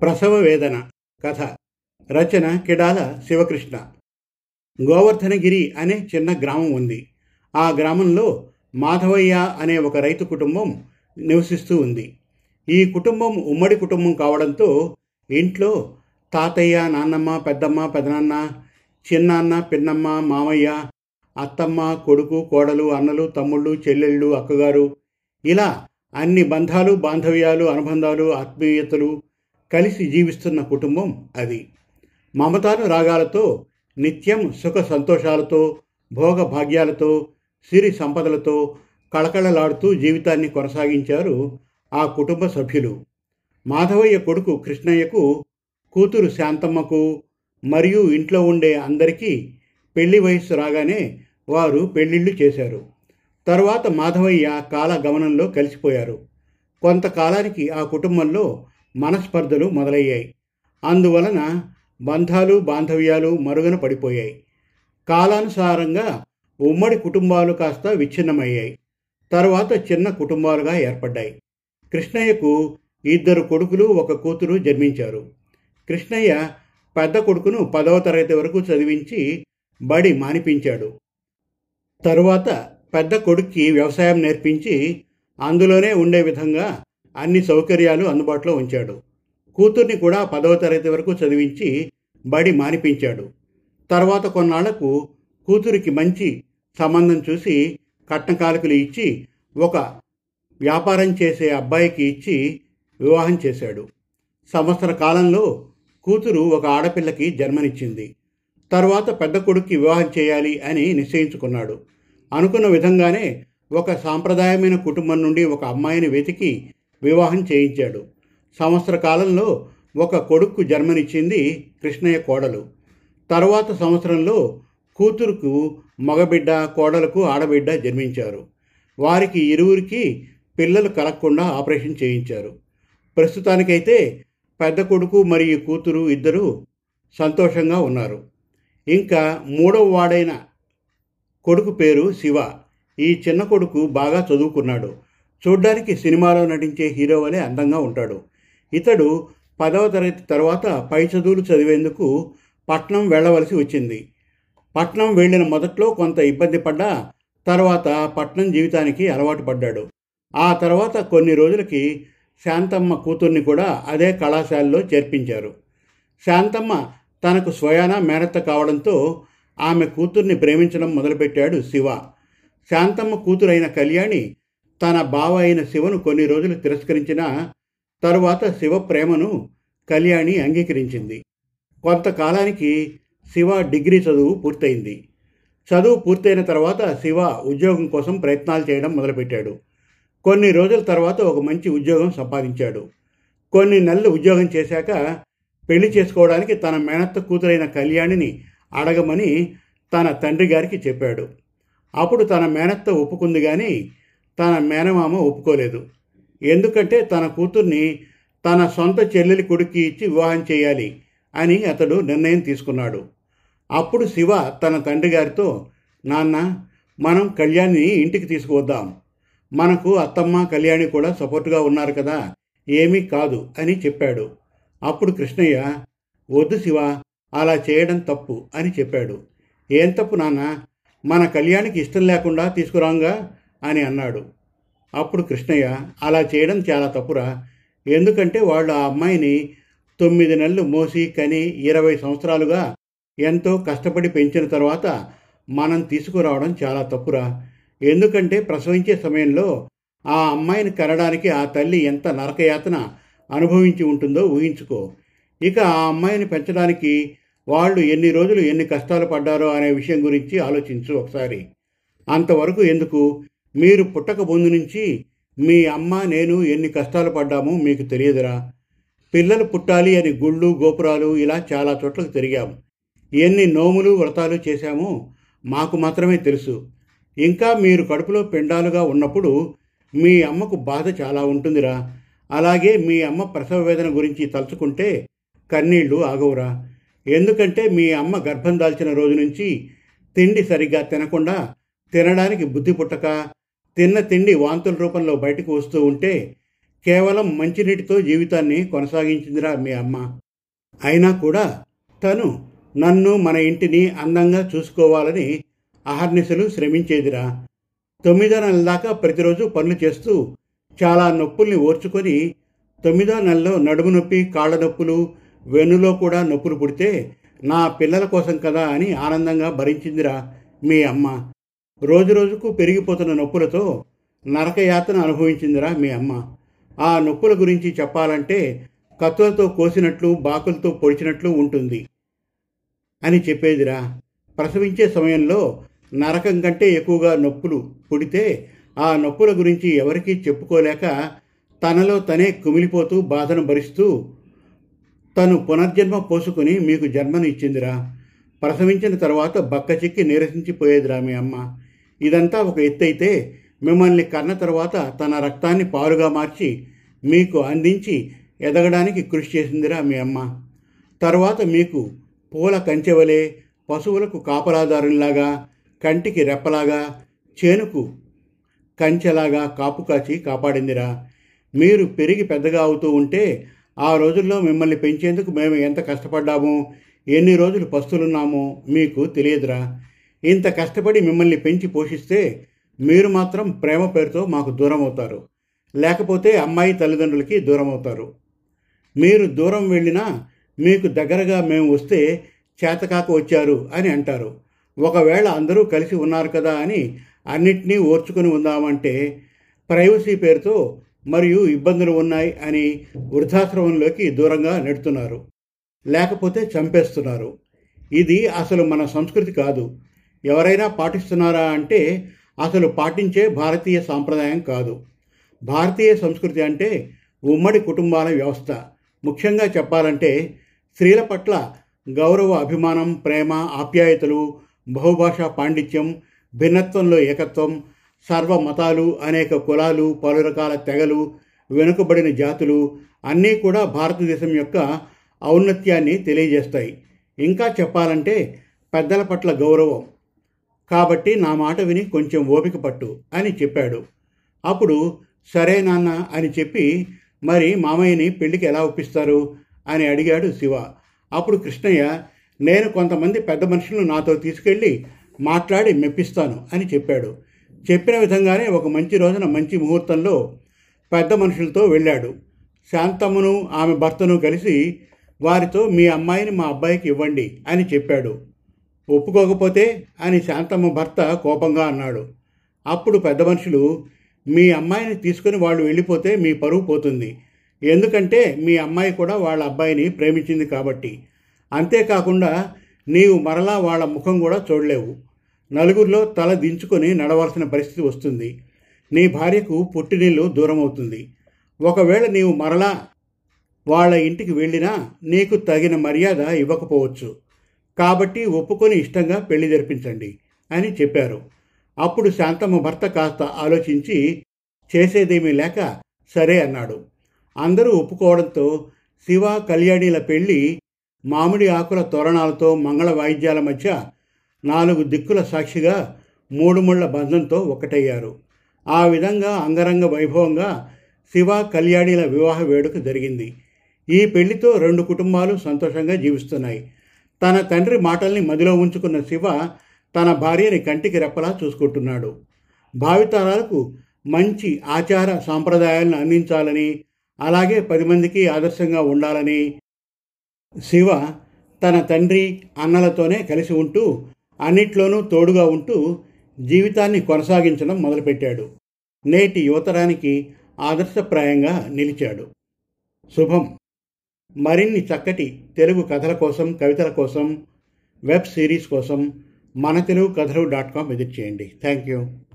ప్రసవ వేదన కథ రచన కిడాల శివకృష్ణ. గోవర్ధనగిరి అనే చిన్న గ్రామం ఉంది. ఆ గ్రామంలో మాధవయ్య అనే ఒక రైతు కుటుంబం నివసిస్తూ ఉంది. ఈ కుటుంబం ఉమ్మడి కుటుంబం కావడంతో ఇంట్లో తాతయ్య నాన్నమ్మ పెద్దమ్మ పెదనాన్న చిన్నాన్న పిన్నమ్మ మామయ్య అత్తమ్మ కొడుకు కోడలు అన్నలు తమ్ముళ్ళు చెల్లెళ్ళు అక్కగారు ఇలా అన్ని బంధాలు బాంధవ్యాలు అనుబంధాలు ఆత్మీయతలు కలిసి జీవిస్తున్న కుటుంబం అది. మమతాను రాగాలతో నిత్యం సుఖ సంతోషాలతో భోగ భాగ్యాలతో సిరి సంపదలతో కళకళలాడుతూ జీవితాన్ని కొనసాగించారు ఆ కుటుంబ సభ్యులు. మాధవయ్య కొడుకు కృష్ణయ్యకు కూతురు శాంతమ్మకు మరియు ఇంట్లో ఉండే అందరికీ పెళ్ళి వయస్సు రాగానే వారు పెళ్ళిళ్ళు చేశారు. తరువాత మాధవయ్య కాల గమనంలో కలిసిపోయారు. కొంతకాలానికి ఆ కుటుంబంలో మనస్పర్ధలు మొదలయ్యాయి. అందువలన బంధాలు బాంధవ్యాలు మరుగున పడిపోయాయి. కాలానుసారంగా ఉమ్మడి కుటుంబాలు కాస్త విచ్ఛిన్నమయ్యాయి. తరువాత చిన్న కుటుంబాలుగా ఏర్పడ్డాయి. కృష్ణయ్యకు ఇద్దరు కొడుకులు ఒక కూతురు జన్మించారు. కృష్ణయ్య పెద్ద కొడుకును పదవ తరగతి వరకు చదివించి బడి మానిపించాడు. తరువాత పెద్ద కొడుక్కి వ్యవసాయం నేర్పించి అందులోనే ఉండే విధంగా అన్ని సౌకర్యాలు అందుబాటులో ఉంచాడు. కూతుర్ని కూడా పదవ తరగతి వరకు చదివించి బడి మానిపించాడు. తర్వాత కొన్నాళ్ళకు కూతురికి మంచి సంబంధం చూసి కట్నకాలకులు ఇచ్చి ఒక వ్యాపారం చేసే అబ్బాయికి ఇచ్చి వివాహం చేశాడు. సంవత్సర కాలంలో కూతురు ఒక ఆడపిల్లకి జన్మనిచ్చింది. తర్వాత పెద్ద కొడుక్కి వివాహం చేయాలి అని నిశ్చయించుకున్నాడు. అనుకున్న విధంగానే ఒక సాంప్రదాయమైన కుటుంబం నుండి ఒక అమ్మాయిని వెతికి వివాహం చేయించాడు. సంవత్సర కాలంలో ఒక కొడుక్కు జన్మనిచ్చింది కృష్ణయ్య కోడలు. తర్వాత సంవత్సరంలో కూతురుకు మగబిడ్డ కోడలకు ఆడబిడ్డ జన్మించారు. వారికి ఇరువురికి పిల్లలు కలగకుండా ఆపరేషన్ చేయించారు. ప్రస్తుతానికైతే పెద్ద కొడుకు మరియు కూతురు ఇద్దరు సంతోషంగా ఉన్నారు. ఇంకా మూడవ వాడైన కొడుకు పేరు శివ. ఈ చిన్న కొడుకు బాగా చదువుకున్నాడు. చూడ్డానికి సినిమాలో నటించే హీరో వలె అందంగా ఉంటాడు. ఇతడు పదవ తరగతి తర్వాత పై చదువులు చదివేందుకు పట్నం వెళ్ళవలసి వచ్చింది. పట్నం వెళ్ళిన మొదట్లో కొంత ఇబ్బంది పడ్డా తర్వాత పట్నం జీవితానికి అలవాటు పడ్డాడు. ఆ తర్వాత కొన్ని రోజులకి శాంతమ్మ కూతుర్ని కూడా అదే కళాశాలలో చేర్పించారు. శాంతమ్మ తనకు స్వయాన మేనత్త కావడంతో ఆమె కూతుర్ని ప్రేమించడం మొదలుపెట్టాడు శివ. శాంతమ్మ కూతురైన కళ్యాణి తన బావ అయిన శివను కొన్ని రోజులు తిరస్కరించిన తరువాత శివ ప్రేమను కళ్యాణి అంగీకరించింది. కొంతకాలానికి శివ డిగ్రీ చదువు పూర్తయింది. చదువు పూర్తయిన తర్వాత శివ ఉద్యోగం కోసం ప్రయత్నాలు చేయడం మొదలుపెట్టాడు. కొన్ని రోజుల తర్వాత ఒక మంచి ఉద్యోగం సంపాదించాడు. కొన్ని నెలలు ఉద్యోగం చేశాక పెళ్ళి చేసుకోవడానికి తన మేనత్త కూతురైన కళ్యాణిని అడగమని తన తండ్రి గారికి చెప్పాడు. అప్పుడు తన మేనత్త ఒప్పుకుంది కానీ తన మేనమామ ఒప్పుకోలేదు. ఎందుకంటే తన కూతుర్ని తన సొంత చెల్లెలి కొడుక్కి ఇచ్చి వివాహం చేయాలి అని అతడు నిర్ణయం తీసుకున్నాడు. అప్పుడు శివ తన తండ్రి గారితో నాన్న మనం కళ్యాణిని ఇంటికి తీసుకువద్దాం. మనకు అత్తమ్మ కళ్యాణి కూడా సపోర్టుగా ఉన్నారు కదా ఏమీ కాదు అని చెప్పాడు. అప్పుడు కృష్ణయ్య వద్దు శివ అలా చేయడం తప్పు అని చెప్పాడు. ఏం తప్పు నాన్న? మన కళ్యాణికి ఇష్టం లేకుండా తీసుకురాంగా? అని అన్నాడు. అప్పుడు కృష్ణయ్య అలా చేయడం చాలా తప్పురా. ఎందుకంటే వాళ్ళు ఆ అమ్మాయిని తొమ్మిది నెలలు మోసి కని ఇరవై సంవత్సరాలుగా ఎంతో కష్టపడి పెంచిన తర్వాత మనం తీసుకురావడం చాలా తప్పురా. ఎందుకంటే ప్రసవించే సమయంలో ఆ అమ్మాయిని కనడానికి ఆ తల్లి ఎంత నరకయాతన అనుభవించి ఉంటుందో ఊహించుకో. ఇక ఆ అమ్మాయిని పెంచడానికి వాళ్ళు ఎన్ని రోజులు ఎన్ని కష్టాలు పడ్డారో అనే విషయం గురించి ఆలోచించు ఒకసారి. అంతవరకు ఎందుకు? మీరు పుట్టక ముందు నుంచి మీ అమ్మ నేను ఎన్ని కష్టాలు పడ్డామో మీకు తెలియదురా. పిల్లలు పుట్టాలి అని గుళ్ళు గోపురాలు ఇలా చాలా చోట్లకు తిరిగాం. ఎన్ని నోములు వ్రతాలు చేశామో మాకు మాత్రమే తెలుసు. ఇంకా మీరు కడుపులో పిండాలుగా ఉన్నప్పుడు మీ అమ్మకు బాధ చాలా ఉంటుందిరా. అలాగే మీ అమ్మ ప్రసవ వేదన గురించి తలుచుకుంటే కన్నీళ్ళు ఆగవురా. ఎందుకంటే మీ అమ్మ గర్భం దాల్చిన రోజు నుంచి తిండి సరిగ్గా తినకుండా తినడానికి బుద్ధి పుట్టక తిన్న తిండి వాంతుల రూపంలో బయటకు వస్తూ ఉంటే కేవలం మంచినీటితో జీవితాన్ని కొనసాగించిందిరా మీ అమ్మ. అయినా కూడా తను నన్ను మన ఇంటిని అందంగా చూసుకోవాలని అహర్నిశలు శ్రమించేదిరా. తొమ్మిదో నెలల దాకా ప్రతిరోజు పనులు చేస్తూ చాలా నొప్పుల్ని ఓర్చుకొని తొమ్మిదో నెలలో నడుము నొప్పి కాళ్ళ నొప్పులు వెన్నులో కూడా నొప్పులు పుడితే నా పిల్లల కోసం కదా అని ఆనందంగా భరించిందిరా మీ అమ్మ. రోజు రోజుకు పెరిగిపోతున్న నొప్పులతో నరకయాతన అనుభవించిందిరా మీ అమ్మ. ఆ నొప్పుల గురించి చెప్పాలంటే కత్తులతో కోసినట్లు బాకులతో పొడిచినట్లు ఉంటుంది అని చెప్పేదిరా. ప్రసవించే సమయంలో నరకం కంటే ఎక్కువగా నొప్పులు పుడితే ఆ నొప్పుల గురించి ఎవరికీ చెప్పుకోలేక తనలో తనే కుమిలిపోతూ బాధను భరిస్తూ తను పునర్జన్మ పోసుకుని మీకు జన్మను ఇచ్చిందిరా. ప్రసవించిన తర్వాత బక్కచిక్కి నీరసించిపోయేదిరా మీ అమ్మ. ఇదంతా ఒక ఎత్తైతే మిమ్మల్ని కన్న తర్వాత తన రక్తాన్ని పాలుగా మార్చి మీకు అందించి ఎదగడానికి కృషి చేసిందిరా మీ అమ్మ. తర్వాత మీకు పూల కంచెవలే పశువులకు కాపలాదారునిలాగా కంటికి రెప్పలాగా చేనుకు కంచెలాగా కాపు కాచి కాపాడిందిరా. మీరు పెరిగి పెద్దగా అవుతూ ఉంటే ఆ రోజుల్లో మిమ్మల్ని పెంచేందుకు మేము ఎంత కష్టపడ్డాము ఎన్ని రోజులు పస్తులున్నామో మీకు తెలియదురా. ఇంత కష్టపడి మిమ్మల్ని పెంచి పోషిస్తే మీరు మాత్రం ప్రేమ పేరుతో మాకు దూరం అవుతారు లేకపోతే అమ్మాయి తల్లిదండ్రులకి దూరం అవుతారు మీరు దూరం వెళ్ళినా మీకు దగ్గరగా మేము వస్తే చేతకాక వచ్చారు అని అంటారు. ఒకవేళ అందరూ కలిసి ఉన్నారు కదా అని అన్నిటినీ ఓర్చుకుని ఉందామంటే ప్రైవసీ పేరుతో మరియు ఇబ్బందులు ఉన్నాయి అని వృద్ధాశ్రమంలోకి దూరంగా నెడుతున్నారు. లేకపోతే చంపేస్తున్నారు. ఇది అసలు మన సంస్కృతి కాదు. ఎవరైనా పాటిస్తున్నారా అంటే అసలు పాటించే భారతీయ సాంప్రదాయం కాదు. భారతీయ సంస్కృతి అంటే ఉమ్మడి కుటుంబాల వ్యవస్థ. ముఖ్యంగా చెప్పాలంటే స్త్రీల పట్ల గౌరవ అభిమానం ప్రేమ ఆప్యాయతలు బహుభాషా పాండిత్యం భిన్నత్వంలో ఏకత్వం సర్వ మతాలు అనేక కులాలు పలు రకాల తెగలు వెనుకబడిన జాతులు అన్నీ కూడా భారతదేశం యొక్క ఔన్నత్యాన్ని తెలియజేస్తాయి. ఇంకా చెప్పాలంటే పెద్దల పట్ల గౌరవం. కాబట్టి నా మాట విని కొంచెం ఓపిక పట్టు అని చెప్పాడు. అప్పుడు సరే నాన్న అని చెప్పి మరి మామయ్యని పెళ్ళికి ఎలా ఒప్పిస్తారు అని అడిగాడు శివ. అప్పుడు కృష్ణయ్య నేను కొంతమంది పెద్ద మనుషులను నాతో తీసుకెళ్ళి మాట్లాడి మెప్పిస్తాను అని చెప్పాడు. చెప్పిన విధంగానే ఒక మంచి రోజున మంచి ముహూర్తంలో పెద్ద మనుషులతో వెళ్ళాడు. శాంతమ్మను ఆమె భర్తను కలిసి వారితో మీ అమ్మాయిని మా అబ్బాయికి ఇవ్వండి అని చెప్పాడు. ఒప్పుకోకపోతే అని శాంతమ్మ భర్త కోపంగా అన్నాడు. అప్పుడు పెద్ద మనుషులు మీ అమ్మాయిని తీసుకుని వాళ్ళు వెళ్ళిపోతే మీ పరువు పోతుంది. ఎందుకంటే మీ అమ్మాయి కూడా వాళ్ళ అబ్బాయిని ప్రేమించింది కాబట్టి. అంతేకాకుండా నీవు మరలా వాళ్ళ ముఖం కూడా చూడలేవు. నలుగురిలో తల దించుకొని నడవలసిన పరిస్థితి వస్తుంది. నీ భార్యకు పుట్టినీళ్ళు దూరం అవుతుంది ఒకవేళ నీవు మరలా వాళ్ళ ఇంటికి వెళ్ళినా నీకు తగిన మర్యాద ఇవ్వకపోవచ్చు. కాబట్టి ఒప్పుకొని ఇష్టంగా పెళ్ళి జరిపించండి అని చెప్పారు. అప్పుడు శాంతమ్మ భర్త కాస్త ఆలోచించి చేసేదేమీ లేక సరే అన్నాడు. అందరూ ఒప్పుకోవడంతో శివ కళ్యాణిల పెళ్ళి మామిడి ఆకుల తోరణాలతో మంగళ వాయిద్యాల మధ్య నాలుగు దిక్కుల సాక్షిగా మూడు ముళ్ళ బంధంతో ఒకటయ్యారు. ఆ విధంగా అంగరంగ వైభవంగా శివ కళ్యాణిల వివాహ వేడుక జరిగింది. ఈ పెళ్ళితో రెండు కుటుంబాలు సంతోషంగా జీవిస్తున్నాయి. తన తండ్రి మాటల్ని మదిలో ఉంచుకున్న శివ తన భార్యని కంటికి రెప్పలా చూసుకుంటున్నాడు. భావితరాలకు మంచి ఆచార సాంప్రదాయాలను అందించాలని అలాగే పది మందికి ఆదర్శంగా ఉండాలని శివ తన తండ్రి అన్నలతోనే కలిసి ఉంటూ అన్నిట్లోనూ తోడుగా ఉంటూ జీవితాన్ని కొనసాగించడం మొదలుపెట్టాడు. నేటి యువతరానికి ఆదర్శప్రాయంగా నిలిచాడు. శుభం. మరిన్ని చక్కటి తెలుగు కథల కోసం కవితల కోసం వెబ్ సిరీస్ కోసం మన తెలుగు కథలు డాట్ కామ్ విజిట్ చేయండి. Thank you.